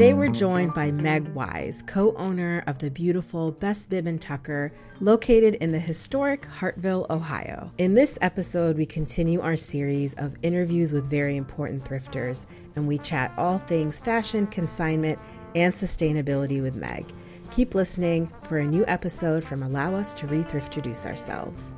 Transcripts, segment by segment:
Today we're joined by Meg Wise, co owner of the beautiful Best Bib and Tucker, located in the historic Hartville, Ohio. In this episode, we continue our series of interviews with very important thrifters, and we chat all things fashion, consignment, and sustainability with Meg. Keep listening for a new episode from Allow Us to Re Introduce Ourselves.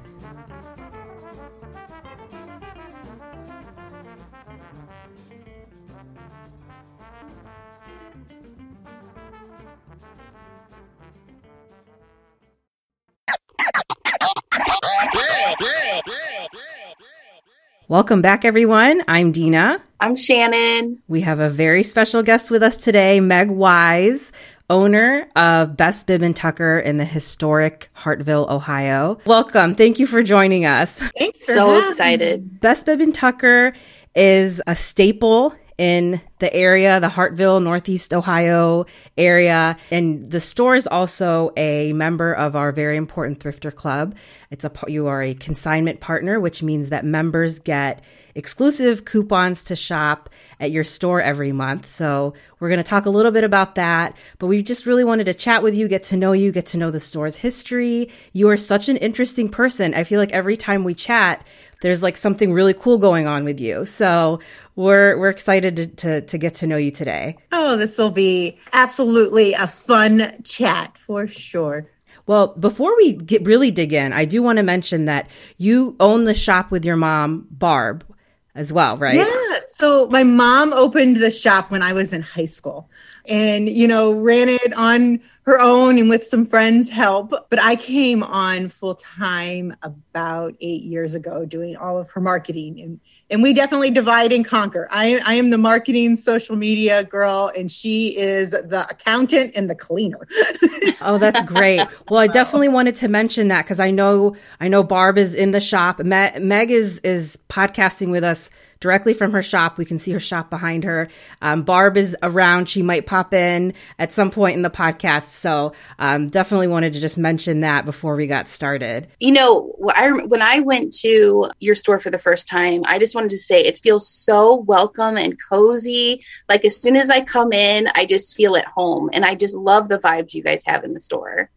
Welcome back, everyone. I'm Dina. I'm Shannon. We have a very special guest with us today, Meg Wise, owner of Best Bib and Tucker in the historic Hartville, Ohio. Welcome. Thank you for joining us. Thanks. so excited. Best Bib and Tucker is a staple in the area, the Hartville, Northeast Ohio area. And the store is also a member of our very important Thrifter Club. It's a, you are a consignment partner, which means that members get exclusive coupons to shop at your store every month. So we're going to talk a little bit about that, but we just really wanted to chat with you, get to know you, get to know the store's history. You are such an interesting person. I feel like every time we chat, there's like something really cool going on with you. So we're we're excited to, to, to get to know you today. Oh, this will be absolutely a fun chat for sure. Well, before we get really dig in, I do want to mention that you own the shop with your mom, Barb, as well, right? Yeah. So my mom opened the shop when I was in high school and, you know, ran it on her own and with some friends' help. But I came on full time about eight years ago doing all of her marketing. And, and we definitely divide and conquer. I, I am the marketing social media girl, and she is the accountant and the cleaner. oh, that's great. Well, I definitely wanted to mention that because I know I know Barb is in the shop. Meg is is podcasting with us directly from her shop. We can see her shop behind her. Um, Barb is around. She might pop in at some point in the podcast. So um, definitely wanted to just mention that before we got started. You know, I, when I went to your store for the first time, I just wanted to say it feels so welcome and cozy. Like as soon as I come in, I just feel at home. And I just love the vibes you guys have in the store.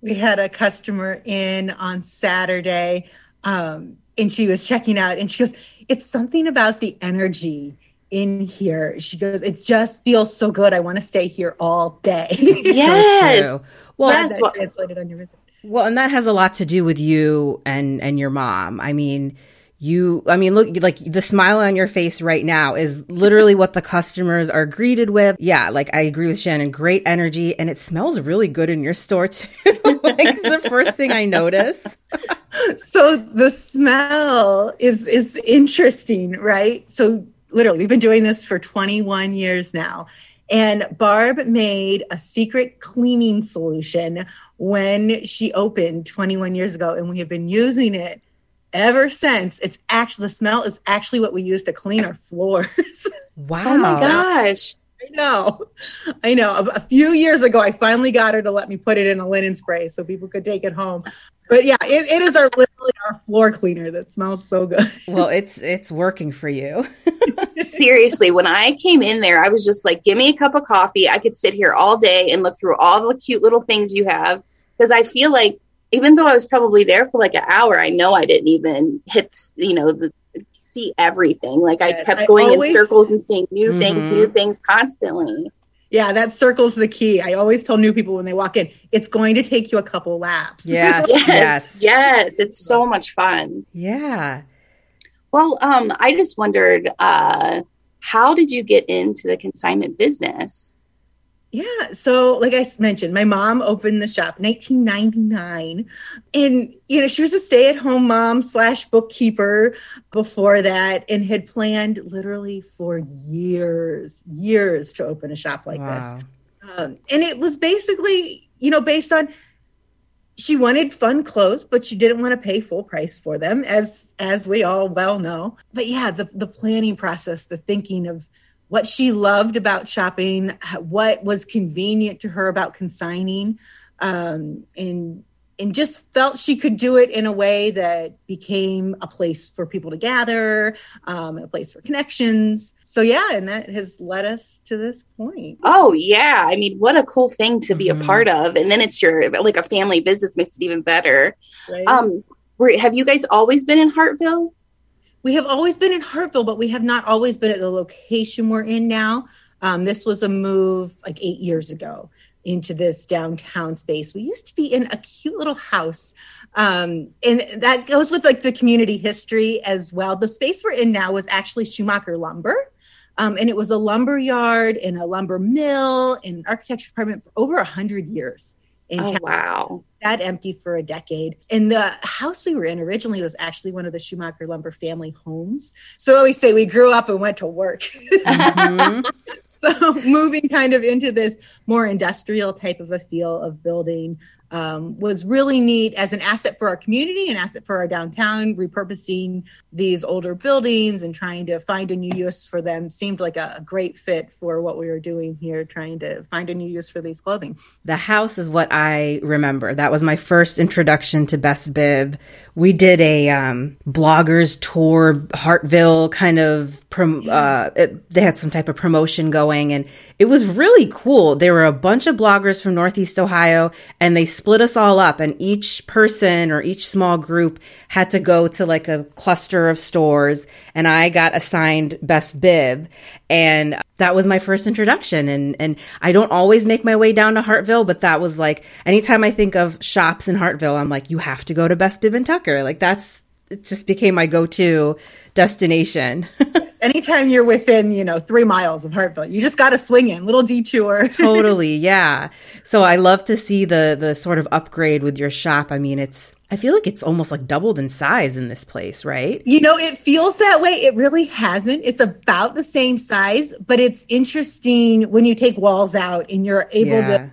We had a customer in on Saturday. Um, and she was checking out and she goes, It's something about the energy in here. She goes, It just feels so good. I want to stay here all day. Yes. so well, yes. Well, translated on your visit. Well, and that has a lot to do with you and and your mom. I mean, you i mean look like the smile on your face right now is literally what the customers are greeted with. Yeah like i agree with shannon. Great energy and it smells really good in your store too. Like the first thing i notice. So the smell is is interesting right? So literally we've been doing this for 21 years now and Barb made a secret cleaning solution when she opened 21 years ago, and we have been using it ever since it's actually the smell is actually what we use to clean our floors. Wow. oh my gosh. I know. I know. A, a, few years ago, I finally got her to let me put it in a linen spray so people could take it home. But yeah, it, it is our literally our floor cleaner that smells so good. well, it's it's working for you. Seriously, when I came in there, I was just like, "Give me a cup of coffee. I could sit here all day and look through all the cute little things you have." Because I feel like even though I was probably there for like an hour, I know I didn't even hit, you know, the, see everything. Like yes, I kept I going always, in circles and seeing new mm-hmm. things, new things constantly. Yeah, that circle's the key. I always tell new people when they walk in, it's going to take you a couple laps. Yes, yes, yes, yes. It's so much fun. Yeah. Well, um, I just wondered, uh, how did you get into the consignment business? Yeah. So, like I mentioned, my mom opened the shop 1999. And, you know, she was a stay at home mom slash bookkeeper before that and had planned literally for years, years to open a shop like wow. this. Um, and it was basically, you know, based on she wanted fun clothes, but she didn't want to pay full price for them, as as we all well know. But yeah, the the planning process, the thinking of what she loved about shopping, what was convenient to her about consigning, um, and and just felt she could do it in a way that became a place for people to gather, um, a place for connections. So yeah, and that has led us to this point. Oh yeah, I mean, what a cool thing to be mm-hmm. a part of, and then it's your like a family business makes it even better. Right. Um, were, have you guys always been in Hartville? We have always been in Hartville, but we have not always been at the location we're in now. Um, this was a move like eight years ago into this downtown space. We used to be in a cute little house. Um, and that goes with like the community history as well. The space we're in now was actually Schumacher Lumber. Um, and it was a lumber yard and a lumber mill and an architecture department for over a hundred years. In oh, town. wow. That empty for a decade. And the house we were in originally was actually one of the Schumacher Lumber family homes. So I always say we grew up and went to work. Mm-hmm. so moving kind of into this more industrial type of a feel of building um, was really neat as an asset for our community, an asset for our downtown. Repurposing these older buildings and trying to find a new use for them seemed like a, a great fit for what we were doing here, trying to find a new use for these clothing. The house is what I remember. That was my first introduction to Best Bib. We did a um, bloggers tour, Hartville kind of. Prom- uh, it, they had some type of promotion going, and it was really cool. There were a bunch of bloggers from Northeast Ohio, and they split us all up and each person or each small group had to go to like a cluster of stores and I got assigned best bib and that was my first introduction and and I don't always make my way down to Hartville but that was like anytime I think of shops in Hartville I'm like you have to go to Best Bib and Tucker like that's it just became my go-to destination. yes, anytime you're within, you know, three miles of Hartville, you just got to swing in, little detour. totally, yeah. So I love to see the the sort of upgrade with your shop. I mean, it's I feel like it's almost like doubled in size in this place, right? You know, it feels that way. It really hasn't. It's about the same size, but it's interesting when you take walls out and you're able yeah. to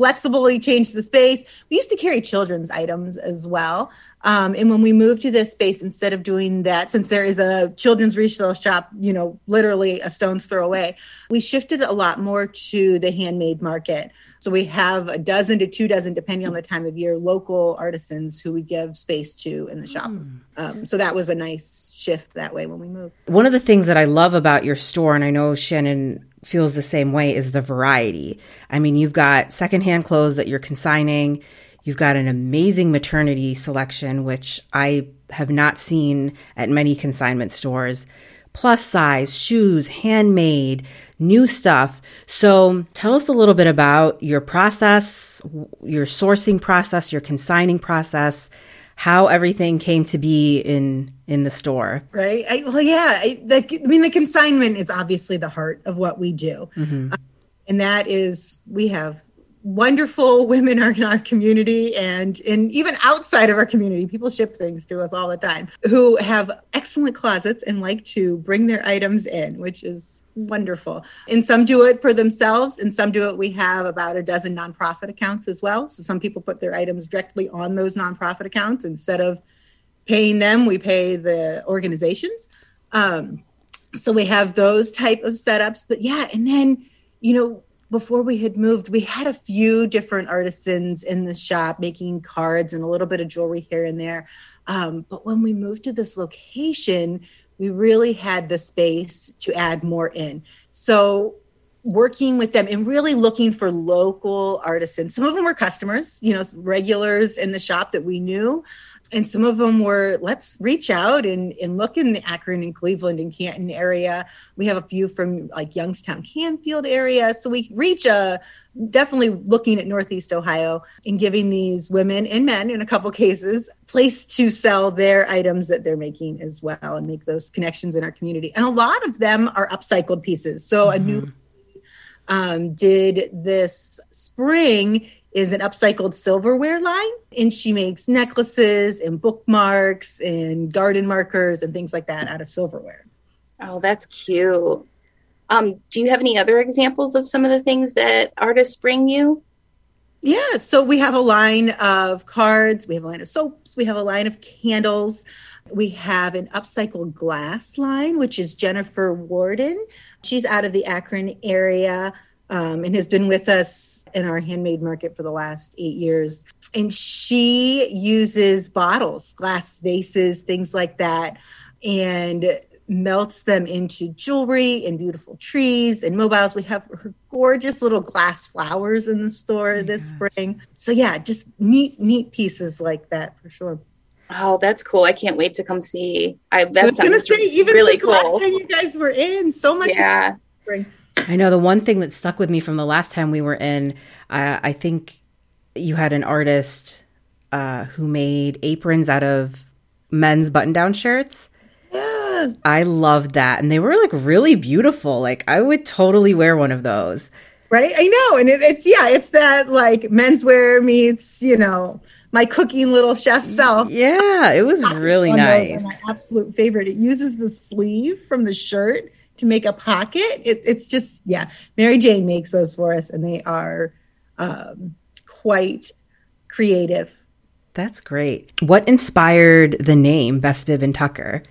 flexibly change the space. We used to carry children's items as well. Um, and when we moved to this space, instead of doing that, since there is a children's resale shop, you know, literally a stone's throw away, we shifted a lot more to the handmade market. So we have a dozen to two dozen, depending on the time of year, local artisans who we give space to in the shop. Mm. Um, so that was a nice shift that way when we moved. One of the things that I love about your store, and I know Shannon feels the same way, is the variety. I mean, you've got secondhand clothes that you're consigning You've got an amazing maternity selection, which I have not seen at many consignment stores. Plus size, shoes, handmade, new stuff. So tell us a little bit about your process, your sourcing process, your consigning process, how everything came to be in in the store. Right. I, well, yeah. I, the, I mean, the consignment is obviously the heart of what we do, mm-hmm. and that is we have wonderful women are in our community and and even outside of our community people ship things to us all the time who have excellent closets and like to bring their items in which is wonderful. And some do it for themselves and some do it we have about a dozen nonprofit accounts as well. So some people put their items directly on those nonprofit accounts. Instead of paying them we pay the organizations. Um, so we have those type of setups. But yeah and then you know before we had moved, we had a few different artisans in the shop making cards and a little bit of jewelry here and there. Um, but when we moved to this location, we really had the space to add more in. So working with them and really looking for local artisans. Some of them were customers, you know, regulars in the shop that we knew, and some of them were let's reach out and, and look in the akron and cleveland and canton area we have a few from like youngstown canfield area so we reach a uh, definitely looking at northeast ohio and giving these women and men in a couple cases place to sell their items that they're making as well and make those connections in our community and a lot of them are upcycled pieces so mm-hmm. a new mm-hmm. um, did this spring is an upcycled silverware line and she makes necklaces and bookmarks and garden markers and things like that out of silverware. Oh that's cute. Um, do you have any other examples of some of the things that artists bring you? Yeah so we have a line of cards we have a line of soaps we have a line of candles. We have an upcycled glass line which is jennifer warden. She's out of the akron area um, and has been with us in our handmade market for the last eight years. And she uses bottles, glass vases, things like that, and melts them into jewelry and beautiful trees and mobiles. We have her gorgeous little glass flowers in the store oh this spring. So yeah, just neat, neat pieces like that for sure. Oh, that's cool! I can't wait to come see. I that's gonna say even really cool. Last time you guys were in, so much. Yeah. I know the one thing that stuck with me from the last time we were in. Uh, I think you had an artist uh, who made aprons out of men's button-down shirts. Yeah. I loved that, and they were like really beautiful. Like I would totally wear one of those. Right, I know, and it, it's yeah, it's that like menswear meets you know my cooking little chef self. Yeah, it was really nice. my absolute favorite. It uses the sleeve from the shirt to make a pocket. It, it's just yeah. Mary Jane makes those for us, and they are um, quite creative. That's great. What inspired the name Best Bib and Tucker?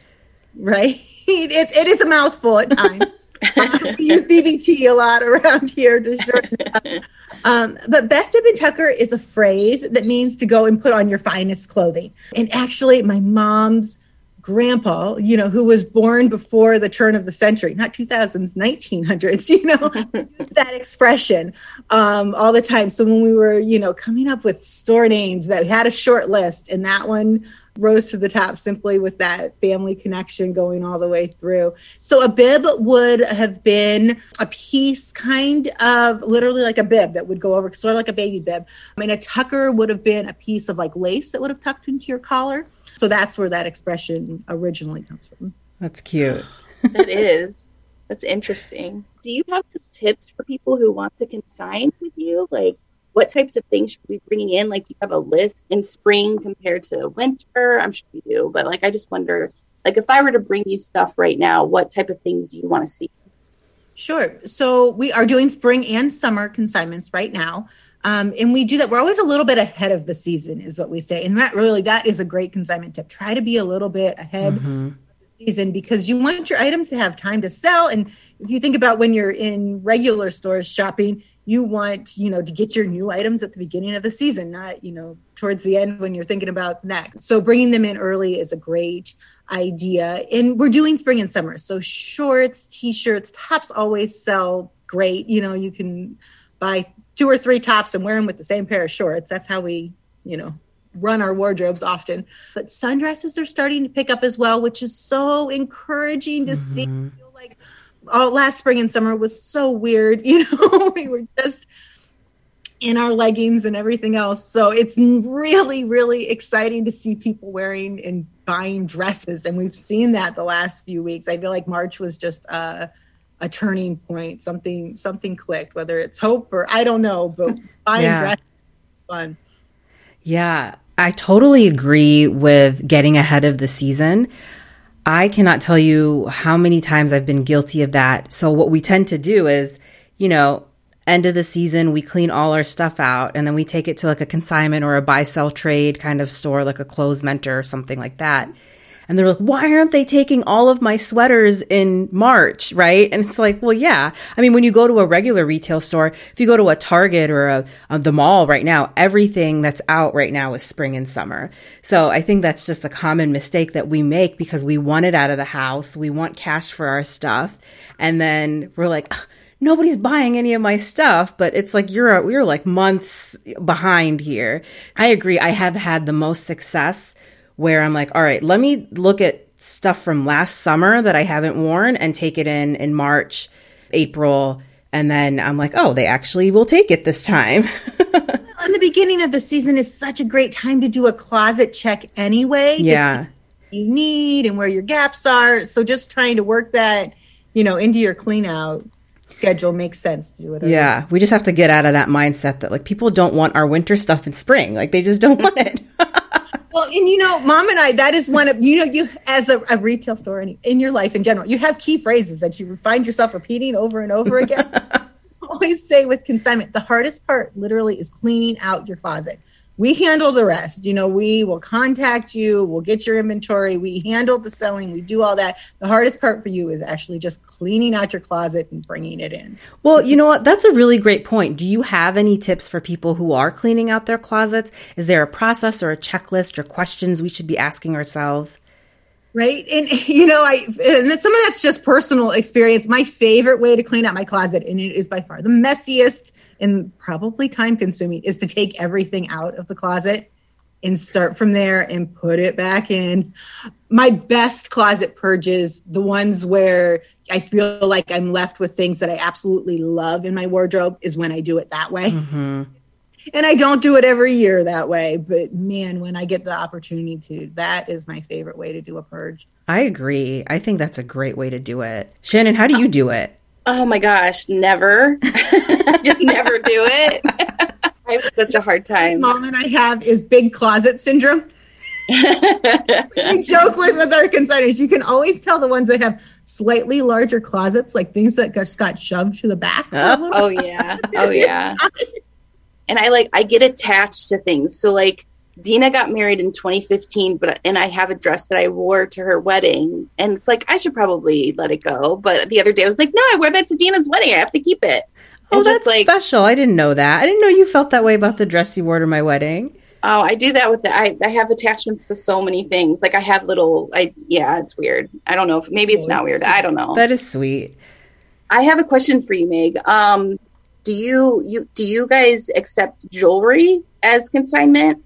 Right, it, it is a mouthful at times. we use BBT a lot around here to shorten it um, but best bib and tucker is a phrase that means to go and put on your finest clothing. And actually, my mom's grandpa, you know, who was born before the turn of the century, not 2000s, 1900s, you know, that expression um, all the time. So when we were, you know, coming up with store names that had a short list, and that one rose to the top simply with that family connection going all the way through. So a bib would have been a piece kind of literally like a bib that would go over sort of like a baby bib. I mean a tucker would have been a piece of like lace that would have tucked into your collar. So that's where that expression originally comes from. That's cute. that is. That's interesting. Do you have some tips for people who want to consign with you? Like what types of things should we be bringing in? Like, do you have a list in spring compared to winter? I'm sure you do, but like, I just wonder, like, if I were to bring you stuff right now, what type of things do you want to see? Sure. So we are doing spring and summer consignments right now. Um, and we do that. We're always a little bit ahead of the season, is what we say. And that really, that is a great consignment tip. Try to be a little bit ahead mm-hmm. season because you want your items to have time to sell. And if you think about when you're in regular stores shopping, you want you know to get your new items at the beginning of the season not you know towards the end when you're thinking about next so bringing them in early is a great idea and we're doing spring and summer so shorts t-shirts tops always sell great you know you can buy two or three tops and wear them with the same pair of shorts that's how we you know run our wardrobes often but sundresses are starting to pick up as well which is so encouraging to mm-hmm. see like all last spring and summer was so weird. You know, we were just in our leggings and everything else. So it's really, really exciting to see people wearing and buying dresses. And we've seen that the last few weeks. I feel like March was just a, a turning point. Something something clicked, whether it's hope or I don't know, but buying yeah. dresses fun. Yeah. I totally agree with getting ahead of the season. I cannot tell you how many times I've been guilty of that. So what we tend to do is, you know, end of the season, we clean all our stuff out and then we take it to like a consignment or a buy sell trade kind of store, like a clothes mentor or something like that. And they're like, why aren't they taking all of my sweaters in March? Right. And it's like, well, yeah. I mean, when you go to a regular retail store, if you go to a Target or a, a, the mall right now, everything that's out right now is spring and summer. So I think that's just a common mistake that we make because we want it out of the house. We want cash for our stuff. And then we're like, nobody's buying any of my stuff, but it's like you're you're like months behind here. I agree. I have had the most success where I'm like, all right, let me look at stuff from last summer that I haven't worn and take it in in March, April, and then I'm like, oh, they actually will take it this time. in the beginning of the season is such a great time to do a closet check anyway. Yeah. you need and where your gaps are. So just trying to work that, you know, into your clean out schedule makes sense to do it. Yeah. We just have to get out of that mindset that like people don't want our winter stuff in spring. Like they just don't want it. Well, and you know, mom and I, that is one of, you know, you as a, a retail store in, in your life in general, you have key phrases that you find yourself repeating over and over again. always say with consignment, the hardest part literally is cleaning out your closet. We handle the rest. You know, we will contact you, we'll get your inventory, we handle the selling, we do all that. The hardest part for you is actually just cleaning out your closet and bringing it in. Well, you know what? That's a really great point. Do you have any tips for people who are cleaning out their closets? Is there a process or a checklist or questions we should be asking ourselves? Right? And you know i and some of that's just personal experience. My favorite way to clean out my closet and it is by far the messiest and probably time consuming is to take everything out of the closet and start from there and put it back in. My best closet purges the ones where i feel like i'm left with things that i absolutely love in my wardrobe is when i do it that way. Mm-hmm and I don't do it every year that way, but man, when I get the opportunity to, that is my favorite way to do a purge. I agree. I think that's a great way to do it. Shannon, how do you do it? Oh my gosh, never. Just never do it. I have such a hard time. The moment I have is big closet syndrome. I joke with with our consigners. You can always tell the ones that have slightly larger closets, like things that just got shoved to the back. Oh, oh yeah, oh yeah and I like I get attached to things. So like Dina got married in 2015, but and I have a dress that I wore to her wedding, and it's like I should probably let it go. But the other day I was like, no, I wear that to Dina's wedding. I have to keep it. Oh, that's like, special. I didn't know that. I didn't know you felt that way about the dress you wore to my wedding. Oh, I do that with the I, I have attachments to so many things. Like I have little I yeah, it's weird. I don't know if maybe it's oh, not weird. Sweet. I don't know. That is sweet. I have a question for you, Meg. Um, do you you do you guys accept jewelry as consignment?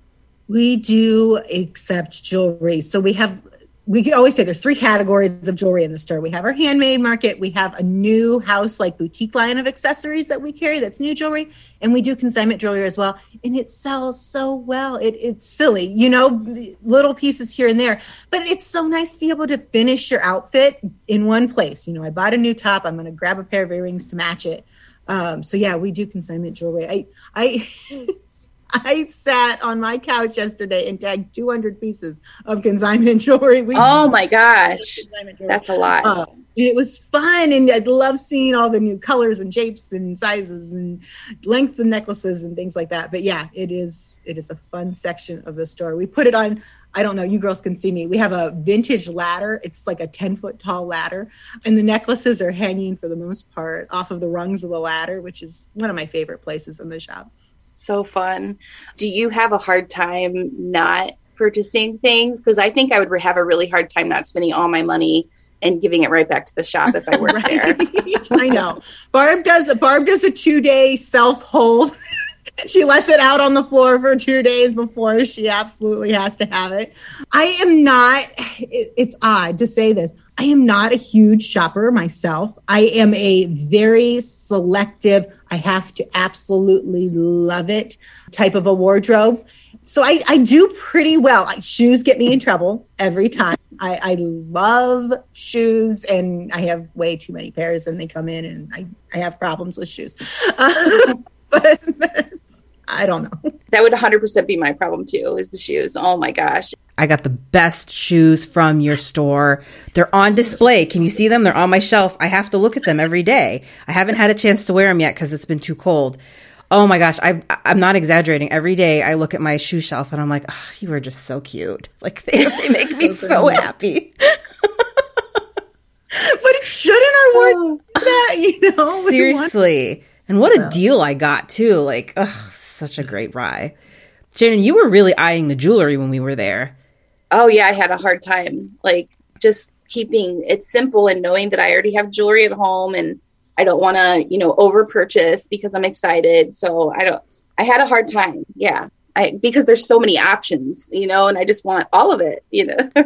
We do accept jewelry. So we have we always say there's three categories of jewelry in the store. We have our handmade market, we have a new house like boutique line of accessories that we carry that's new jewelry, and we do consignment jewelry as well. And it sells so well. It, it's silly, you know, little pieces here and there, but it's so nice to be able to finish your outfit in one place. You know, I bought a new top, I'm going to grab a pair of earrings to match it. Um, so yeah, we do consignment jewelry. I I I sat on my couch yesterday and tagged 200 pieces of consignment jewelry. We oh my gosh, that's a lot. Uh, it was fun, and I love seeing all the new colors and shapes and sizes and lengths of necklaces and things like that. But yeah, it is it is a fun section of the store. We put it on I don't know, you girls can see me. We have a vintage ladder. It's like a 10 foot tall ladder. And the necklaces are hanging for the most part off of the rungs of the ladder, which is one of my favorite places in the shop. So fun. Do you have a hard time not purchasing things? Because I think I would have a really hard time not spending all my money and giving it right back to the shop if I work right. there. I know. Barb does Barb does a two day self hold she lets it out on the floor for two days before she absolutely has to have it. I am not, it's odd to say this. I am not a huge shopper myself. I am a very selective, I have to absolutely love it type of a wardrobe. So I, I do pretty well. Shoes get me in trouble every time. I, I love shoes and I have way too many pairs and they come in and I, I have problems with shoes. But I don't know. That would 100% be my problem too, is the shoes. Oh my gosh. I got the best shoes from your store. They're on display. Can you see them? They're on my shelf. I have to look at them every day. I haven't had a chance to wear them yet because it's been too cold. Oh my gosh, I, I'm not exaggerating. Every day I look at my shoe shelf and I'm like, oh, you are just so cute. Like they, they make me so happy. but shouldn't our word oh. that, you know? Seriously. And what a deal I got too. Like, ugh, such a great buy. Shannon, you were really eyeing the jewelry when we were there. Oh yeah, I had a hard time. Like just keeping it simple and knowing that I already have jewelry at home and I don't want to, you know, over purchase because I'm excited. So I don't I had a hard time. Yeah. I because there's so many options, you know, and I just want all of it, you know. well,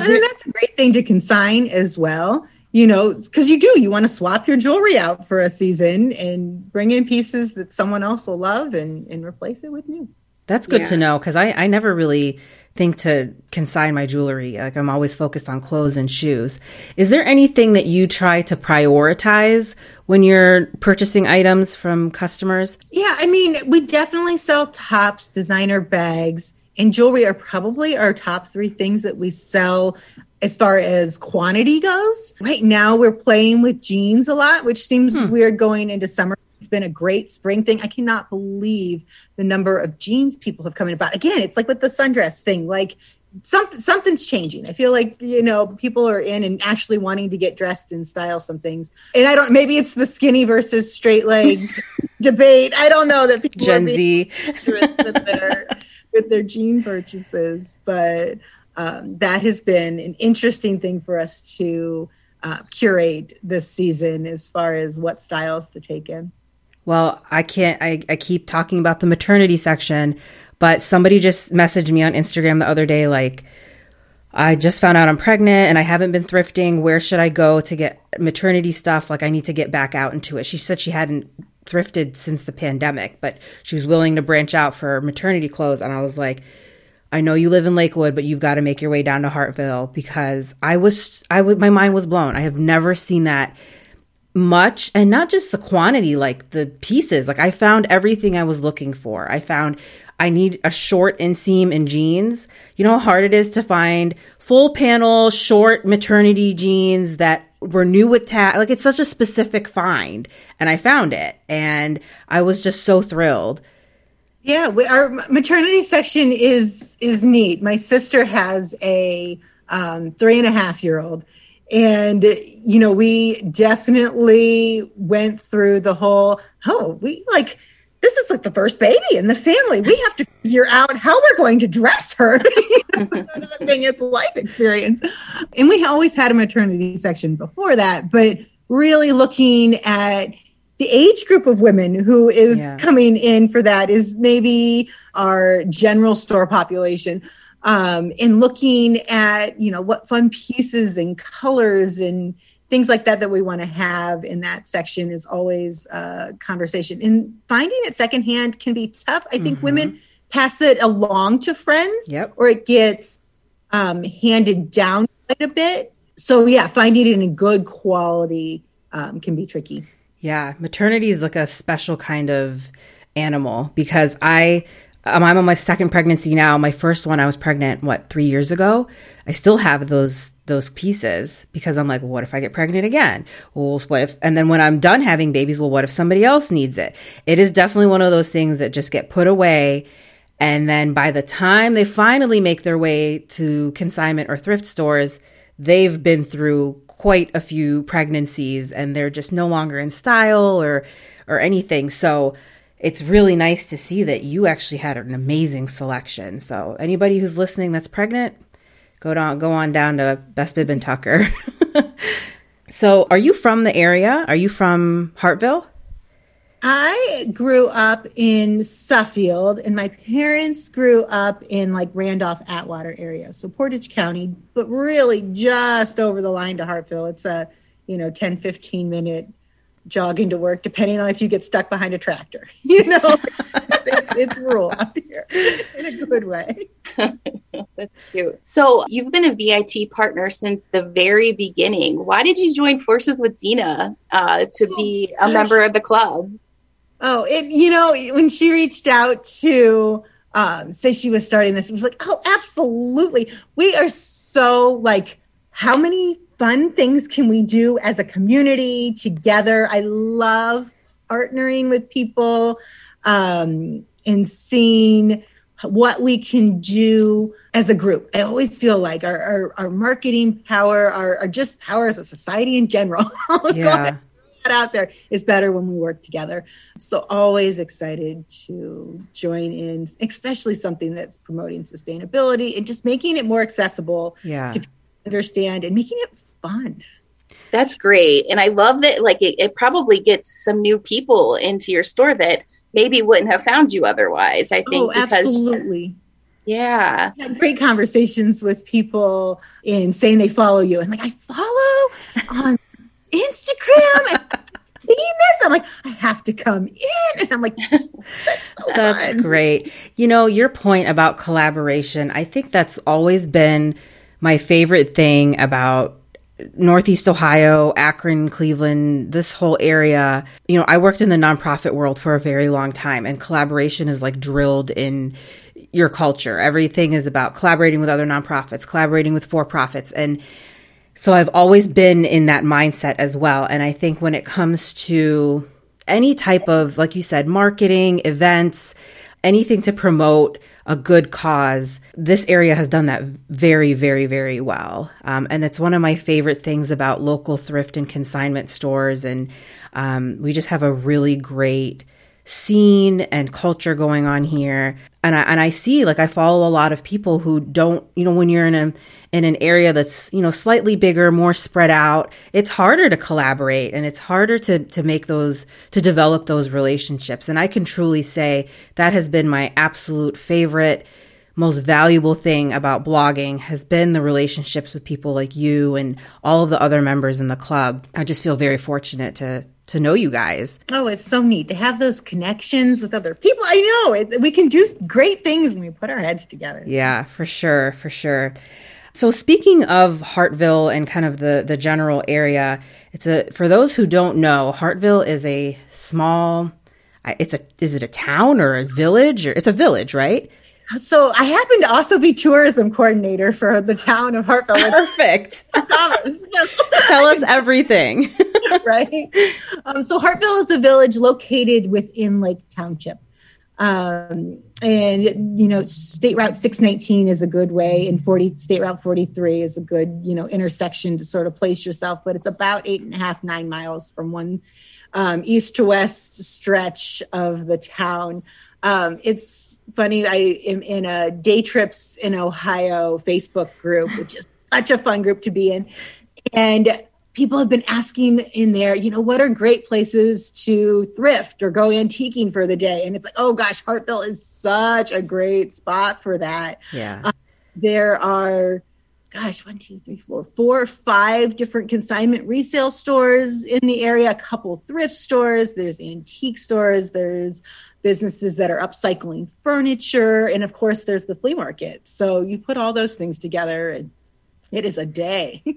and that's a great thing to consign as well you know, because you do, you want to swap your jewelry out for a season and bring in pieces that someone else will love and, and replace it with new. That's good yeah. to know because I, I never really think to consign my jewelry. Like I'm always focused on clothes and shoes. Is there anything that you try to prioritize when you're purchasing items from customers? Yeah, I mean, we definitely sell tops, designer bags, and jewelry are probably our top three things that we sell as far as quantity goes. Right now, we're playing with jeans a lot, which seems hmm. weird going into summer It's been a great spring thing. I cannot believe the number of jeans people have come in about. Again, it's like with the sundress thing. Like some, something's changing. I feel like you know people are in and actually wanting to get dressed and style some things. And I don't. Maybe it's the skinny versus straight leg debate. I don't know that people Gen Z with their with their jean purchases, but um, that has been an interesting thing for us to uh, curate this season as far as what styles to take in. Well, I can't. I, I keep talking about the maternity section, but somebody just messaged me on Instagram the other day, like, I just found out I'm pregnant and I haven't been thrifting. Where should I go to get maternity stuff? Like, I need to get back out into it. She said she hadn't thrifted since the pandemic, but she was willing to branch out for maternity clothes. And I was like, I know you live in Lakewood, but you've got to make your way down to Hartville because I was, I would, my mind was blown. I have never seen that much and not just the quantity, like the pieces. Like I found everything I was looking for. I found I need a short inseam in jeans. You know how hard it is to find full panel short maternity jeans that were new with tag. Like it's such a specific find, and I found it, and I was just so thrilled. Yeah, we, our maternity section is is neat. My sister has a um, three and a half year old, and you know we definitely went through the whole. Oh, we like this is like the first baby in the family. We have to figure out how we're going to dress her. Another thing, it's life experience. And we always had a maternity section before that, but really looking at the age group of women who is yeah. coming in for that is maybe our general store population. Um, and looking at, you know, what fun pieces and colors and things like that that we want to have in that section is always a conversation. And finding it secondhand can be tough. I think mm-hmm. women pass it along to friends, yep. or it gets um, handed down quite a bit. So yeah, finding it in good quality um, can be tricky. Yeah, maternity is like a special kind of animal because I um, I'm on my second pregnancy now. My first one, I was pregnant, what, three years ago? I still have those, those pieces because I'm like, well, what if I get pregnant again? Well, what if, and then when I'm done having babies, well, what if somebody else needs it? It is definitely one of those things that just get put away. And then by the time they finally make their way to consignment or thrift stores, they've been through quite a few pregnancies and they're just no longer in style or, or anything. So, it's really nice to see that you actually had an amazing selection. So anybody who's listening that's pregnant, go down go on down to Best Bib and Tucker. so are you from the area? Are you from Hartville? I grew up in Suffield and my parents grew up in like Randolph Atwater area. So Portage County, but really just over the line to Hartville. It's a, you know, 10 15 minute jogging to work, depending on if you get stuck behind a tractor. You know, it's, it's, it's rural out here in a good way. That's cute. So you've been a VIT partner since the very beginning. Why did you join forces with Dina uh, to be a member of the club? Oh, it, you know, when she reached out to um, say she was starting this, it was like, oh, absolutely. We are so like, how many fun things can we do as a community together? I love partnering with people um, and seeing what we can do as a group. I always feel like our, our, our marketing power, our, our, just power as a society in general, yeah. Out there is better when we work together. So always excited to join in, especially something that's promoting sustainability and just making it more accessible yeah. to understand and making it fun. That's great. And I love that like it, it, probably gets some new people into your store that maybe wouldn't have found you otherwise. I think oh, because, absolutely. Yeah. Had great conversations with people in saying they follow you and like I follow on Instagram and seeing this. I'm like, I have to come in. And I'm like, that's so That's great. You know, your point about collaboration, I think that's always been my favorite thing about Northeast Ohio, Akron, Cleveland, this whole area. You know, I worked in the nonprofit world for a very long time and collaboration is like drilled in your culture. Everything is about collaborating with other nonprofits, collaborating with for profits. And so I've always been in that mindset as well. And I think when it comes to any type of, like you said, marketing, events, anything to promote a good cause. This area has done that very, very, very well. Um, and it's one of my favorite things about local thrift and consignment stores. And um, we just have a really great scene and culture going on here. And I, and I see, like, I follow a lot of people who don't, you know, when you're in a, in an area that's, you know, slightly bigger, more spread out, it's harder to collaborate and it's harder to, to make those, to develop those relationships. And I can truly say that has been my absolute favorite most valuable thing about blogging has been the relationships with people like you and all of the other members in the club. I just feel very fortunate to to know you guys. Oh, it's so neat to have those connections with other people. I know it, we can do great things when we put our heads together. Yeah, for sure, for sure. So speaking of Hartville and kind of the the general area, it's a for those who don't know, Hartville is a small it's a is it a town or a village or it's a village, right? So I happen to also be tourism coordinator for the town of Hartville. Perfect. Tell us everything. right. Um, so Hartville is a village located within Lake Township. Um, and you know, State Route 619 is a good way, and 40 State Route 43 is a good you know intersection to sort of place yourself. But it's about eight and a half nine miles from one um, east to west stretch of the town. Um, it's funny. I am in a day trips in Ohio Facebook group, which is such a fun group to be in. And people have been asking in there, you know, what are great places to thrift or go antiquing for the day? And it's like, oh gosh, Hartville is such a great spot for that. Yeah. Uh, there are, gosh, one, two, three, four, four, five different consignment resale stores in the area, a couple thrift stores, there's antique stores, there's businesses that are upcycling furniture. And of course, there's the flea market. So you put all those things together, and it is a day.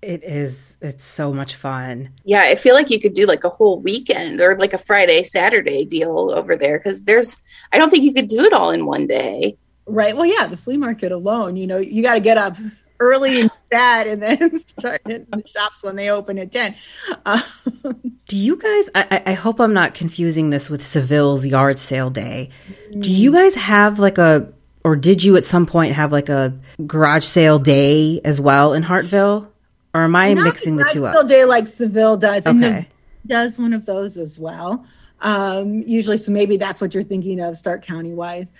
It is. It's so much fun. Yeah, I feel like you could do like a whole weekend or like a Friday, Saturday deal over there because there's, I don't think you could do it all in one day. Right. Well, yeah, the flea market alone, you know, you got to get up early and sad and then start hitting the shops when they open at 10. Um, Do you guys, I, I, hope I'm not confusing this with Seville's yard sale day. Do you guys have like a, or did you at some point have like a garage sale day as well in Hartville? Or am I not mixing the two up? Sale day like Seville does. Okay. does one of those as well. Um, usually, so maybe that's what you're thinking of, Stark County wise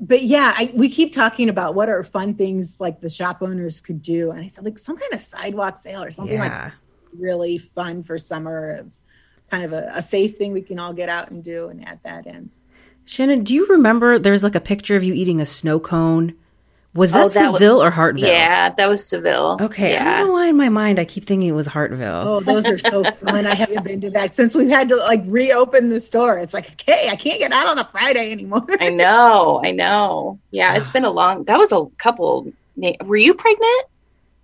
but yeah, I, we keep talking about what are fun things like the shop owners could do, and I said like some kind of sidewalk sale or something yeah. like really fun for summer, kind of a, a safe thing we can all get out and do and add that in. Shannon, do you remember there's like a picture of you eating a snow cone? Was that, oh, that Seville was, or Hartville? Yeah, that was Seville. Okay. Yeah. I don't know why in my mind I keep thinking it was Hartville. Oh, those are so fun. I haven't been to that since we've had to like reopen the store. It's like, okay, I can't get out on a Friday anymore. I know. I know. Yeah, it's ah. been a long, that was a couple. Were you pregnant?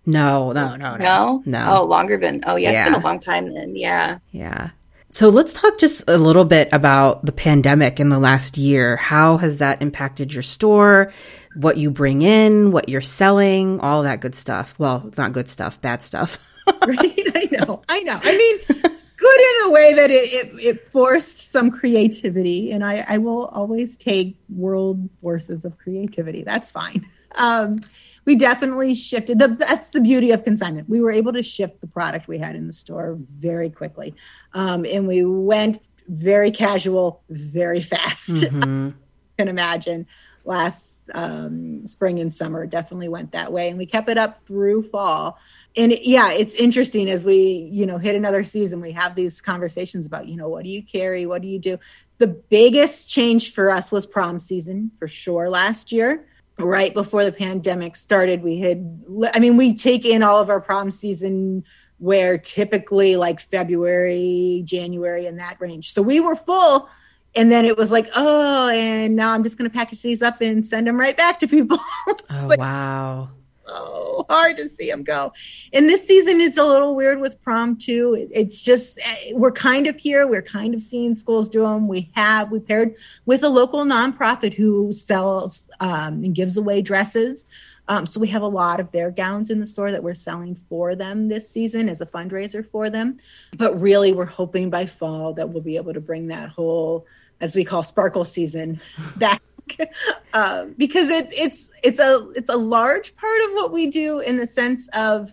No, no, no, no. No. Oh, longer than, oh, yeah, yeah. it's been a long time then. Yeah. Yeah. So let's talk just a little bit about the pandemic in the last year. How has that impacted your store? What you bring in, what you're selling, all that good stuff. Well, not good stuff, bad stuff. right? I know. I know. I mean, good in a way that it, it, it forced some creativity. And I, I will always take world forces of creativity. That's fine. Um, we definitely shifted. The, that's the beauty of consignment. We were able to shift the product we had in the store very quickly, um, and we went very casual, very fast. Mm-hmm. can imagine last um, spring and summer definitely went that way, and we kept it up through fall. And it, yeah, it's interesting as we you know hit another season. We have these conversations about you know what do you carry, what do you do. The biggest change for us was prom season for sure last year right before the pandemic started we had i mean we take in all of our prom season where typically like february january in that range. So we were full and then it was like oh and now i'm just going to package these up and send them right back to people. Oh like, wow so hard to see them go. And this season is a little weird with prom too. It's just eh, we're kind of here. We're kind of seeing schools do them. We have we paired with a local nonprofit who sells um, and gives away dresses. Um, so we have a lot of their gowns in the store that we're selling for them this season as a fundraiser for them. But really, we're hoping by fall that we'll be able to bring that whole, as we call sparkle season, back. um, because it, it's it's a it's a large part of what we do in the sense of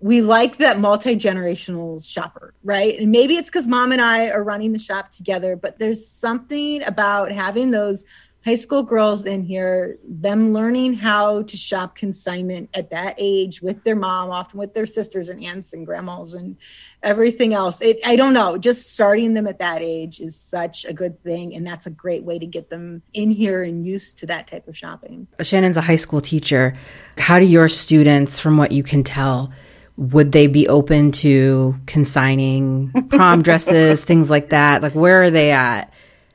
we like that multi-generational shopper right? And maybe it's because mom and i are running the shop together but there's something about having those high school girls in here, them learning how to shop consignment at that age with their mom, often with their sisters and aunts and grandmas and everything else. It, I don't know, just starting them at that age is such a good thing. And that's a great way to get them in here and used to that type of shopping. Shannon's a high school teacher. How do your students, from what you can tell, would they be open to consigning prom dresses, things like that? Like, where are they at?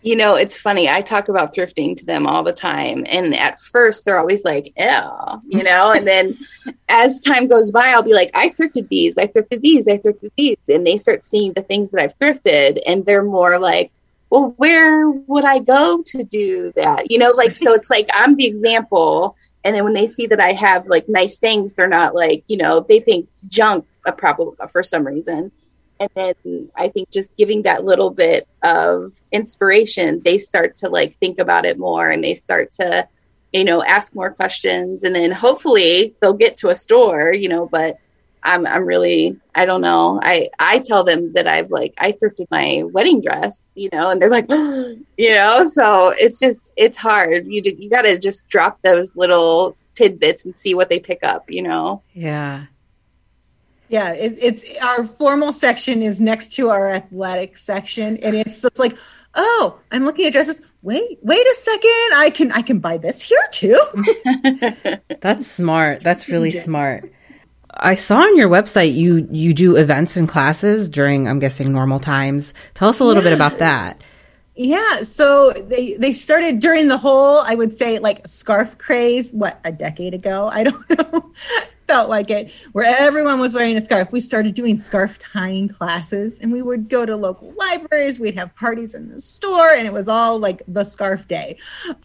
You know, it's funny. I talk about thrifting to them all the time. And at first, they're always like, ew, you know, and then as time goes by, I'll be like, I thrifted these, I thrifted these, I thrifted these. And they start seeing the things that I've thrifted, and they're more like, well, where would I go to do that? You know, like, so it's like I'm the example. And then when they see that I have like nice things, they're not like, you know, they think junk uh, a problem uh, for some reason and then i think just giving that little bit of inspiration they start to like think about it more and they start to you know ask more questions. And then hopefully they'll get to a store you know but i'm i'm really i don't know. I i tell them that i've like i thrifted my wedding dress you know and they're like you know so it's just it's hard. You you got to just drop those little tidbits and see what they pick up you know? Yeah yeah, it, it's our formal section is next to our athletic section, and it's just like, oh, I'm looking at dresses. Wait, wait a second, I can I can buy this here too. That's smart. That's really yeah. smart. I saw on your website you you do events and classes during I'm guessing normal times. Tell us a little yeah. bit about that. Yeah, so they they started during the whole I would say like scarf craze what a decade ago. I don't know felt like it, where everyone was wearing a scarf. We started doing scarf tying classes and we would go to local libraries, we'd have parties in the store, and it was all like the scarf day.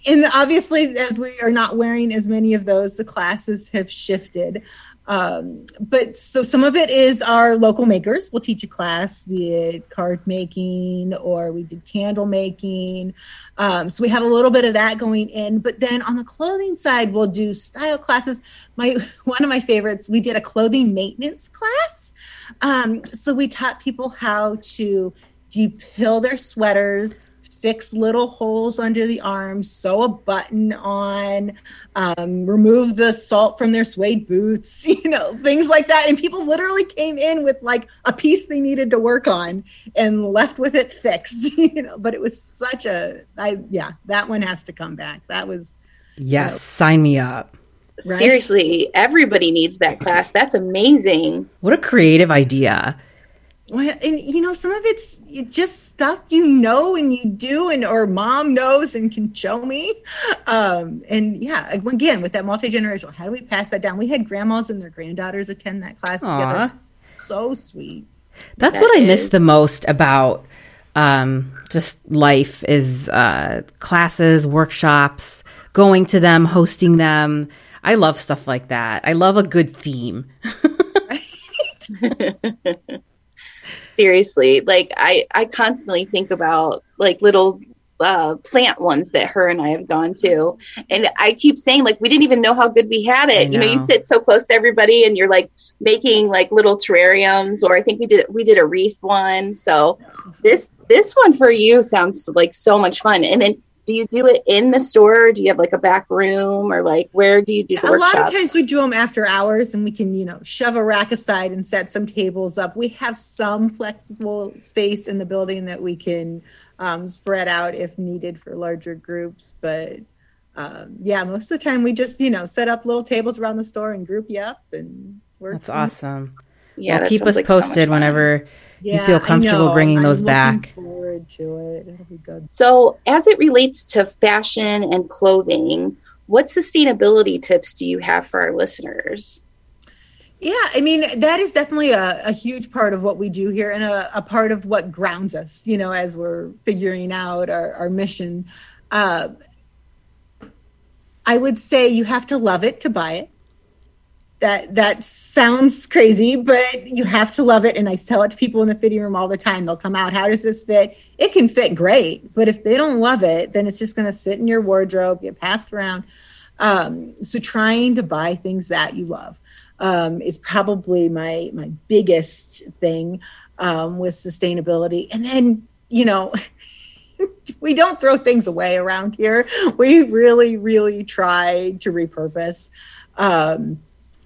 And obviously, as we are not wearing as many of those, the classes have shifted. Um, but so some of it is our local makers. We'll teach a class, We did card making or we did candle making. Um, so we have a little bit of that going in. But then on the clothing side, we'll do style classes. My one of my favorites, we did a clothing maintenance class. Um, so we taught people how to depill their sweaters, fix little holes under the arms, sew a button on, um, remove the salt from their suede boots, you know, things like that. And people literally came in with like a piece they needed to work on and left with it fixed, you know. But it was such a, I yeah, that one has to come back. That was yes, you know, sign me up. Right? Seriously, everybody needs that class. That's amazing. What a creative idea. Well, and you know, some of it's just stuff you know and you do, and or mom knows and can show me. Um, and yeah, again, with that multi generational, how do we pass that down? We had grandmas and their granddaughters attend that class Aww. together. So sweet. That's that what I miss the most about um, just life is uh, classes, workshops, going to them, hosting them. I love stuff like that. I love a good theme. seriously like i i constantly think about like little uh, plant ones that her and I have gone to. And I keep saying, like, we didn't even know how good we had it. Know. You know, you sit so close to everybody and you're like making like little terrariums, or I think we did we did a wreath one. So this this one for you sounds like so much fun. And then do you do it in the store? Or do you have like a back room or like where do you do the a workshop? lot of times we do them after hours and we can you know shove a rack aside and set some tables up. We have some flexible space in the building that we can um, spread out if needed for larger groups but um, yeah most of the time we just you know set up little tables around the store and group you up and work that's awesome yeah well, keep us like posted so whenever yeah, you feel comfortable bringing I'm those back. forward to it. It'll be good. So as it relates to fashion and clothing what sustainability tips do you have for our listeners? Yeah, I mean, that is definitely a, a huge part of what we do here and a, a, part of what grounds us, you know, as we're figuring out our, our mission. Uh, I would say you have to love it to buy it. That that sounds crazy, but you have to love it. And I tell it to people in the fitting room all the time. They'll come out. How does this fit? It can fit great, but if they don't love it, then it's just going to sit in your wardrobe, get passed around. Um, so trying to buy things that you love um, is probably my my biggest thing um, with sustainability. And then you know. we don't throw things away around here. We really, really try to repurpose. Um,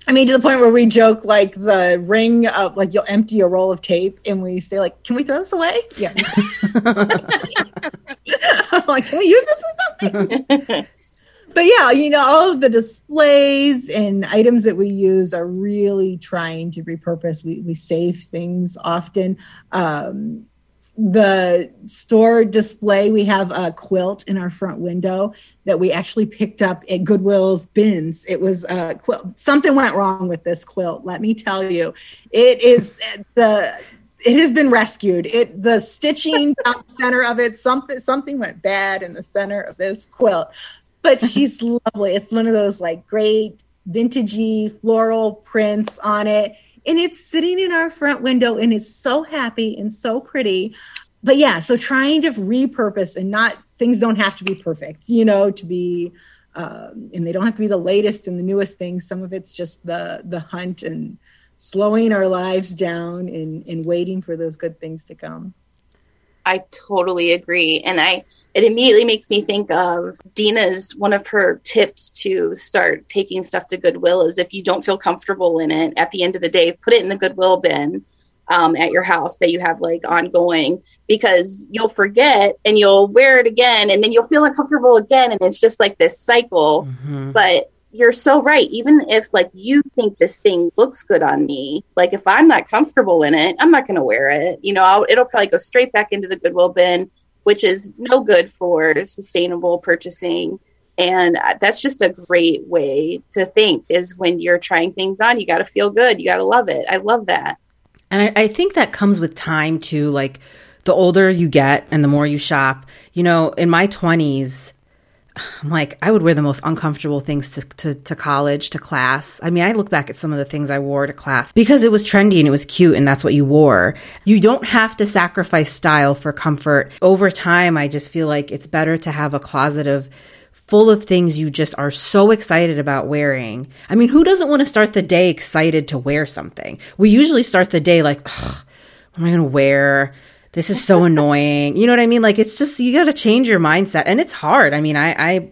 I mean, to the point where we joke like the ring of like you'll empty a roll of tape and we say like, "Can we throw this away?" Yeah. I'm like, "Can we use this for something?" but yeah, you know, all of the displays and items that we use are really trying to repurpose. We we save things often. Um, the store display, we have a quilt in our front window that we actually picked up at Goodwill's bins. It was a quilt. Something went wrong with this quilt. Let me tell you, it is the. It has been rescued. It the stitching down the center of it. Something something went bad in the center of this quilt, but she's lovely. It's one of those like great vintagey floral prints on it and it's sitting in our front window and it's so happy and so pretty. But yeah so trying to repurpose and not things don't have to be perfect you know to be um, and they don't have to be the latest and the newest things. Some of it's just the the hunt and slowing our lives down and and waiting for those good things to come I totally agree. And I it immediately makes me think of Dina's one of her tips to start taking stuff to Goodwill is if you don't feel comfortable in it at the end of the day, put it in the Goodwill bin um, at your house that you have like ongoing because you'll forget and you'll wear it again and then you'll feel uncomfortable again and it's just like this cycle. Mm-hmm. But you're so right. Even if like you think this thing looks good on me, like if I'm not comfortable in it, I'm not going to wear it. You know, I'll, it'll probably go straight back into the Goodwill bin, which is no good for sustainable purchasing. And that's just a great way to think is when you're trying things on, you got to feel good. You got to love it. I love that. And I, I think that comes with time too. Like the older you get and the more you shop, you know, in my 20s, I'm like, I would wear the most uncomfortable things to, to, to, college, to class. I mean, I look back at some of the things I wore to class because it was trendy and it was cute and that's what you wore. You don't have to sacrifice style for comfort. Over time, I just feel like it's better to have a closet of full of things you just are so excited about wearing. I mean, who doesn't want to start the day excited to wear something? We usually start the day like, what am I going to wear? This is so annoying. You know what I mean? Like it's just you got to change your mindset, and it's hard. I mean, I, I,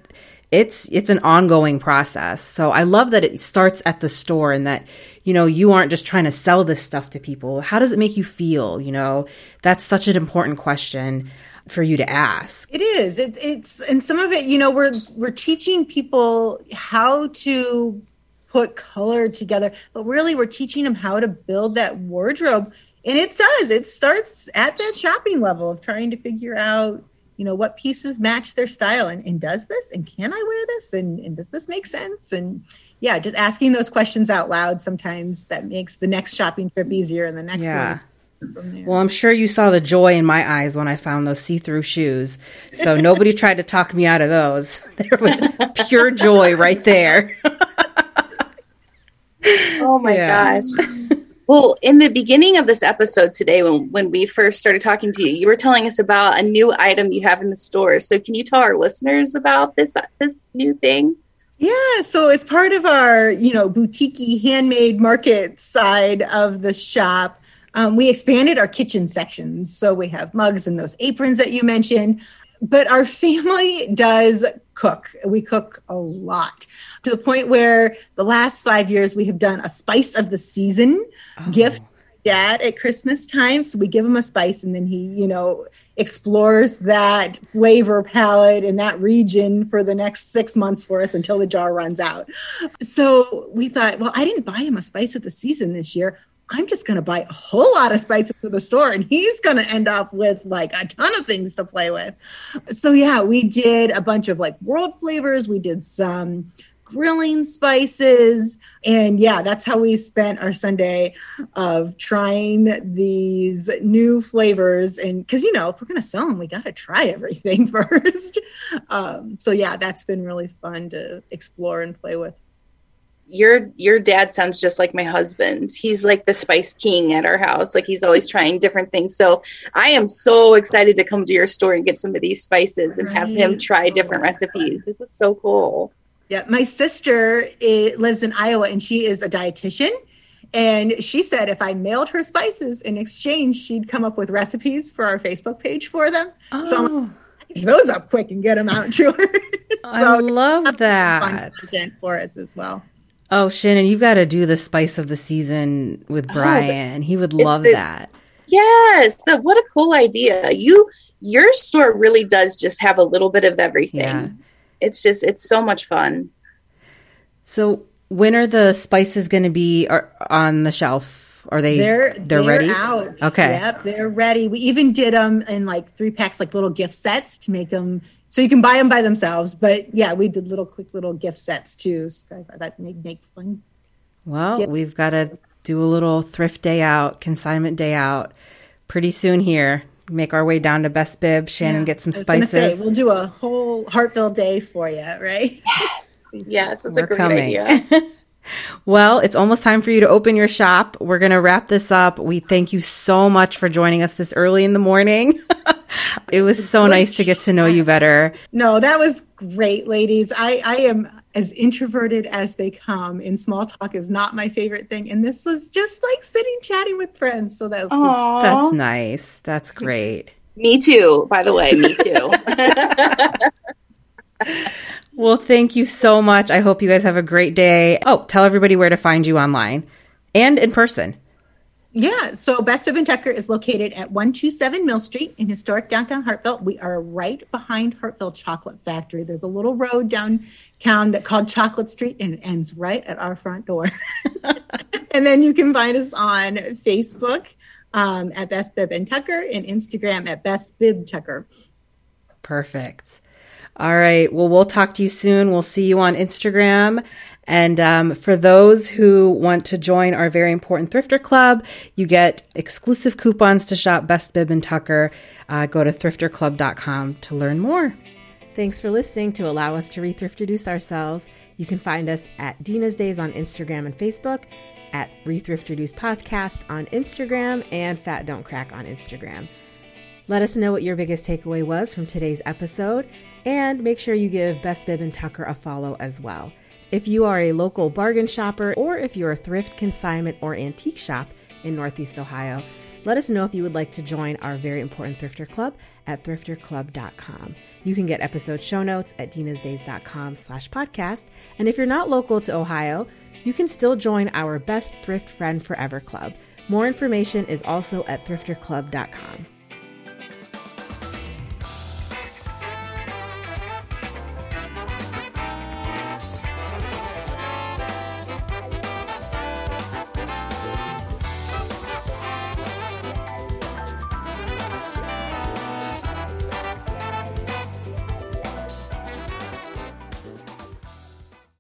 it's it's an ongoing process. So I love that it starts at the store, and that you know you aren't just trying to sell this stuff to people. How does it make you feel? You know, that's such an important question for you to ask. It is. It, it's and some of it, you know, we're we're teaching people how to put color together, but really we're teaching them how to build that wardrobe and it does. It starts at that shopping level of trying to figure out you know what pieces match their style and, and does this and can i wear this and, and does this make sense? And yeah just asking those questions out loud sometimes that makes the next shopping trip easier and the next yeah. one well i'm sure you saw the joy in my eyes when i found those see-through shoes. So nobody tried to talk me out of those. There was pure joy right there. Oh my yeah. gosh well, in the beginning of this episode today, when, when we first started talking to you, you were telling us about a new item you have in the store. So, can you tell our listeners about this this new thing? Yeah, so as part of our you know boutique handmade market side of the shop, um, we expanded our kitchen section. So we have mugs and those aprons that you mentioned but our family does cook. We cook a lot to the point where the last five years we have done a spice of the season oh. gift dad at Christmas time. So we give him a spice and then he, you know, explores that flavor palate in that region for the next six months for us until the jar runs out. So we thought, well, I didn't buy him a spice of the season this year. I'm just going to buy a whole lot of spices to the store and he's going to end up with like a ton of things to play with. So, yeah, we did a bunch of like world flavors. We did some grilling spices. And yeah, that's how we spent our Sunday of trying these new flavors. And because, you know, if we're going to sell them, we got to try everything first. um, so yeah, that's been really fun to explore and play with your your dad sounds just like my husband. He's like the spice king at our house. Like he's always trying different things. So I am so excited to come to your store and get some of these spices and right. have him try different oh, recipes. This is so cool. Yeah, my sister it, lives in Iowa and she is a dietitian. And she said if I mailed her spices in exchange, she'd come up with recipes for our Facebook page for them. Oh. So those up quick and get them out to her. so I love that. for us as well. Oh, Shannon, you've got to do the spice of the season with oh, Brian. Oh, he would love the, that. Yes, the, what a cool idea. You your store really does just have a little bit of everything. Yeah. It's just it's so much fun. So, when are the spices going to be on the shelf? Are they they're they're, they're ready? Out. Okay. Yep, they're ready. We even did them in like three packs, like little gift sets to make them so you can buy them by themselves. But yeah, we did little quick little gift sets too. So that make make fun. Well, gift. we've got to do a little thrift day out, consignment day out, pretty soon here. Make our way down to Best Bib. Shannon yeah, get some spices. Say, we'll do a whole Hartville day for you, right? Yes, yes, that's We're a great coming. idea. Well, it's almost time for you to open your shop. We're going to wrap this up. We thank you so much for joining us this early in the morning. it was so nice to get to know you better. No, that was great, ladies. I, I am as introverted as they come, and small talk is not my favorite thing. And this was just like sitting chatting with friends. So that was that's nice. That's great. Me too, by the way. Me too. Well, thank you so much. I hope you guys have a great day. Oh, tell everybody where to find you online and in person. Yeah, so Best Bib and Tucker is located at 127 Mill Street in historic downtown Hartville. We are right behind Hartville Chocolate Factory. There's a little road downtown that called Chocolate Street and it ends right at our front door. and then you can find us on Facebook um, at Best Bib and Tucker and Instagram at Best Bib Tucker. Perfect. All right. Well, we'll talk to you soon. We'll see you on Instagram. And um, for those who want to join our very important Thrifter Club, you get exclusive coupons to shop Best Bib and Tucker. Uh, go to thrifterclub.com to learn more. Thanks for listening to allow us to rethriftroduce ourselves. You can find us at Dina's Days on Instagram and Facebook, at Rethriftroduce Podcast on Instagram, and Fat Don't Crack on Instagram. Let us know what your biggest takeaway was from today's episode, and make sure you give Best Bib and Tucker a follow as well. If you are a local bargain shopper, or if you're a thrift, consignment, or antique shop in Northeast Ohio, let us know if you would like to join our very important Thrifter Club at thrifterclub.com. You can get episode show notes at dinasdays.com slash podcast. And if you're not local to Ohio, you can still join our Best Thrift Friend Forever Club. More information is also at thrifterclub.com.